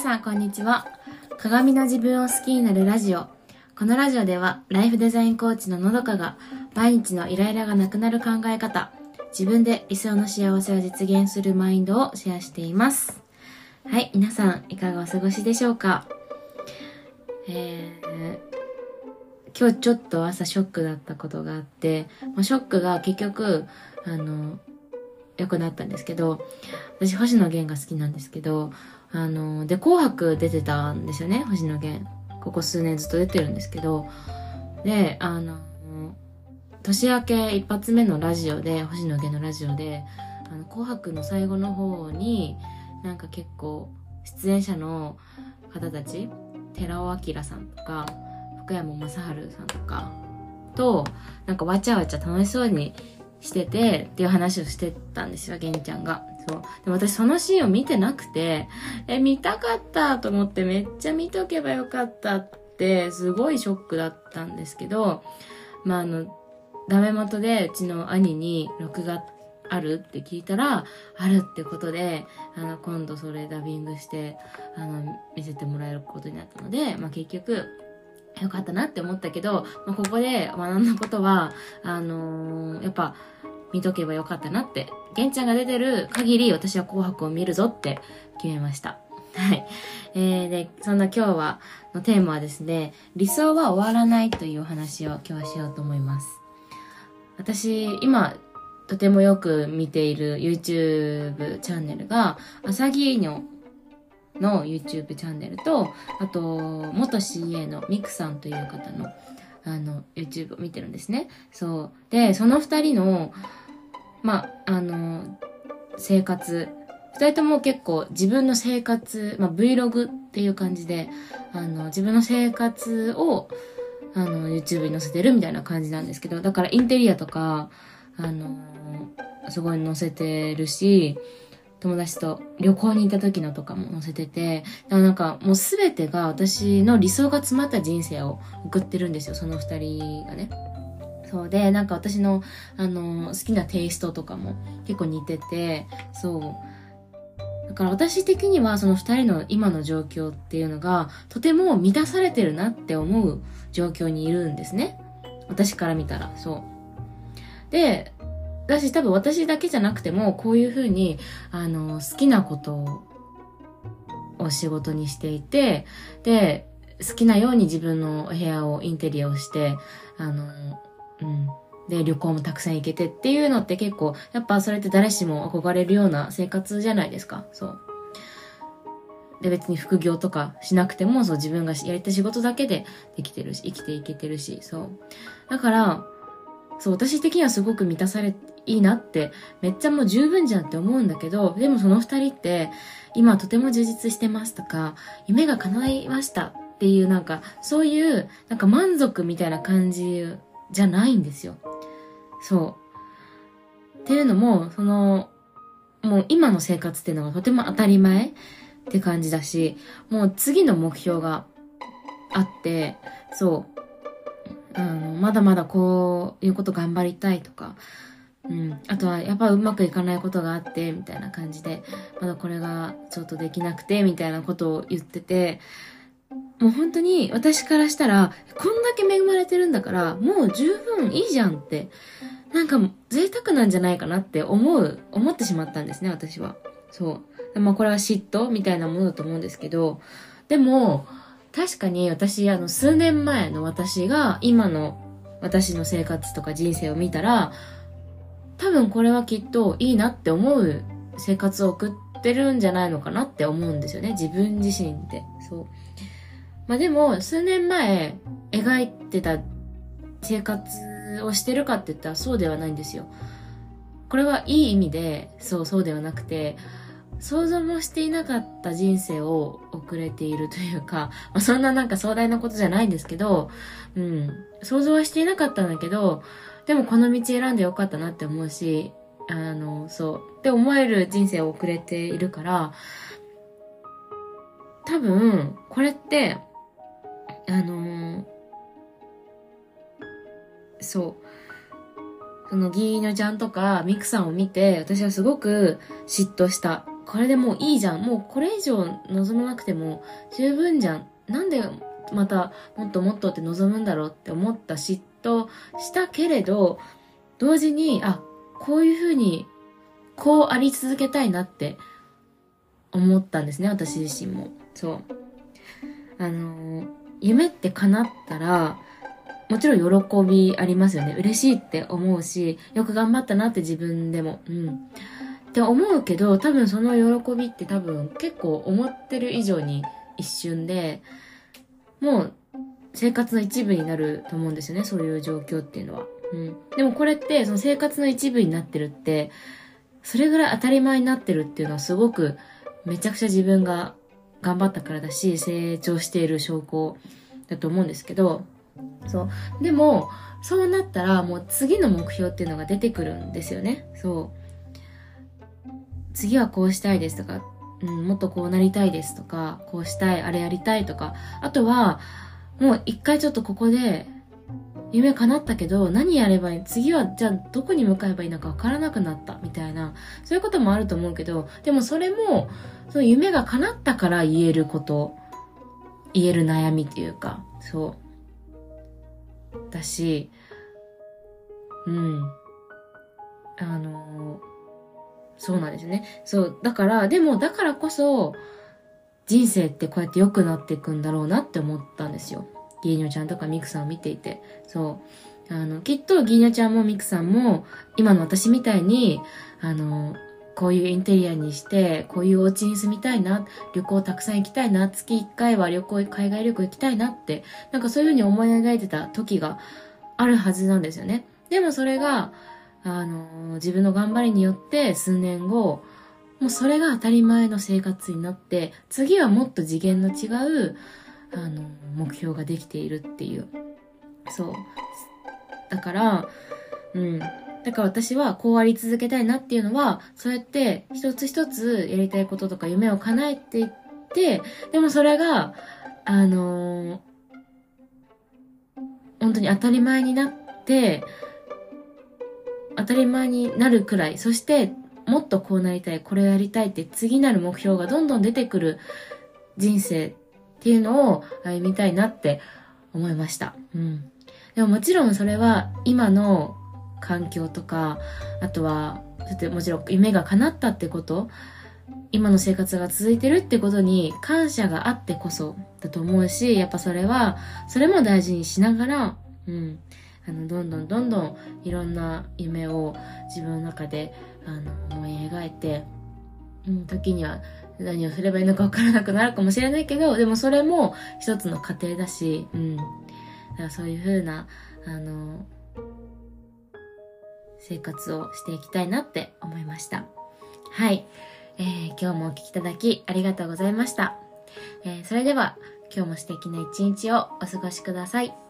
さんこんにちは。鏡の自分を好きになるラジオ。このラジオではライフデザインコーチののどかが毎日のイライラがなくなる考え方自分で理想の幸せを実現するマインドをシェアしています。はい皆さんいかがお過ごしでしょうか？えー、今日ちょっと朝ショックだったことがあって、まあ、ショックが結局あの良くなったんですけど私星野源が好きなんですけどあので「紅白」出てたんですよね星野源。ここ数年ずっと出てるんですけど。であの年明け一発目のラジオで星野源のラジオで「あの紅白」の最後の方になんか結構出演者の方たち寺尾明さんとか福山雅治さんとかとなんかわちゃわちゃ楽しそうにしててっていう話をしてたんですよ、玄ちゃんが。そう。で私そのシーンを見てなくて、え、見たかったと思ってめっちゃ見とけばよかったって、すごいショックだったんですけど、まああの、ダメ元でうちの兄に録画あるって聞いたら、あるってことで、あの、今度それダビングして、あの、見せてもらえることになったので、まあ結局、よかったなって思ったけど、まあ、ここで学んだことは、あのーやっぱ、見とけばよかったなって。玄ちゃんが出てる限り私は紅白を見るぞって決めました。はい。えー、で、そんな今日は、のテーマはですね、理想は終わらないというお話を今日はしようと思います。私、今、とてもよく見ている YouTube チャンネルが、アサギーニョの YouTube チャンネルと、あと、元 CA のミクさんという方の、あの、YouTube を見てるんですね。そう。で、その二人の、まあ、の、生活、二人とも結構自分の生活、まあ、Vlog っていう感じで、あの、自分の生活を、あの、YouTube に載せてるみたいな感じなんですけど、だからインテリアとか、あの、すごい載せてるし、友達と旅行に行った時のとかも載せてて、なんかもうすべてが私の理想が詰まった人生を送ってるんですよ、その二人がね。そうで、なんか私の、あの、好きなテイストとかも結構似てて、そう。だから私的にはその二人の今の状況っていうのがとても満たされてるなって思う状況にいるんですね。私から見たら、そう。で、だし多分私だけじゃなくてもこういうふうにあの好きなことを仕事にしていてで好きなように自分の部屋をインテリアをしてあのうん。で旅行もたくさん行けてっていうのって結構やっぱそれって誰しも憧れるような生活じゃないですか。そう。で別に副業とかしなくてもそう自分がやりたい仕事だけでできてるし生きていけてるしそう。だからそう、私的にはすごく満たされ、いいなって、めっちゃもう十分じゃんって思うんだけど、でもその二人って、今とても充実してますとか、夢が叶いましたっていうなんか、そういう、なんか満足みたいな感じじゃないんですよ。そう。っていうのも、その、もう今の生活っていうのがとても当たり前って感じだし、もう次の目標があって、そう。あの、まだまだこういうこと頑張りたいとか、うん。あとは、やっぱうまくいかないことがあって、みたいな感じで、まだこれがちょっとできなくて、みたいなことを言ってて、もう本当に私からしたら、こんだけ恵まれてるんだから、もう十分いいじゃんって、なんか贅沢なんじゃないかなって思う、思ってしまったんですね、私は。そう。まあこれは嫉妬みたいなものだと思うんですけど、でも、確かに私、あの、数年前の私が今の私の生活とか人生を見たら、多分これはきっといいなって思う生活を送ってるんじゃないのかなって思うんですよね。自分自身で。そう。まあでも、数年前描いてた生活をしてるかって言ったらそうではないんですよ。これはいい意味で、そうそうではなくて、想像もしていなかった人生を送れているというか、まあ、そんななんか壮大なことじゃないんですけど、うん、想像はしていなかったんだけど、でもこの道選んでよかったなって思うし、あの、そう、って思える人生を送れているから、多分、これって、あのそう、そのギーニョちゃんとかミクさんを見て、私はすごく嫉妬したこれでもういいじゃん。もうこれ以上望まなくても十分じゃん。なんでまたもっともっとって望むんだろうって思った嫉妬したけれど、同時に、あ、こういうふうに、こうあり続けたいなって思ったんですね、私自身も。そう。あの、夢って叶ったら、もちろん喜びありますよね。嬉しいって思うし、よく頑張ったなって自分でも。うん。って思うけど、多分その喜びって多分結構思ってる以上に一瞬で、もう生活の一部になると思うんですよね、そういう状況っていうのは。うん。でもこれってその生活の一部になってるって、それぐらい当たり前になってるっていうのはすごくめちゃくちゃ自分が頑張ったからだし、成長している証拠だと思うんですけど、そう。でも、そうなったらもう次の目標っていうのが出てくるんですよね。そう。次はこうしたいですとか、うん、もっとこうなりたいですとか、こうしたい、あれやりたいとか、あとは、もう一回ちょっとここで、夢叶ったけど、何やればいい？次は、じゃあどこに向かえばいいのかわからなくなった、みたいな、そういうこともあると思うけど、でもそれも、その夢が叶ったから言えること、言える悩みっていうか、そう。だし、うん。あのそうなんですね。そう。だから、でも、だからこそ、人生ってこうやって良くなっていくんだろうなって思ったんですよ。ギーニョちゃんとかミクさんを見ていて。そう。あの、きっとギーニョちゃんもミクさんも、今の私みたいに、あの、こういうインテリアにして、こういうお家に住みたいな、旅行たくさん行きたいな、月1回は旅行、海外旅行行きたいなって、なんかそういうふうに思い描いてた時があるはずなんですよね。でもそれが、あの、自分の頑張りによって数年後、もうそれが当たり前の生活になって、次はもっと次元の違う、あの、目標ができているっていう。そう。だから、うん。だから私はこうあり続けたいなっていうのは、そうやって一つ一つやりたいこととか夢を叶えていって、でもそれが、あのー、本当に当たり前になって、当たり前になるくらい、そしてもっとこうなりたい、これやりたいって次なる目標がどんどん出てくる人生っていうのを歩みたいなって思いました。うん。でももちろんそれは今の環境とか、あとは、もちろん夢が叶ったってこと、今の生活が続いてるってことに感謝があってこそだと思うし、やっぱそれは、それも大事にしながら、うん、あの、どんどんどんどんいろんな夢を自分の中で、あの、思い描いて、うん、時には何をすればいいのかわからなくなるかもしれないけど、でもそれも一つの過程だし、うん。だからそういう風な、あの、生活をしていきたいなって思いました。はい。えー、今日もお聴きいただきありがとうございました。えー、それでは今日も素敵な一日をお過ごしください。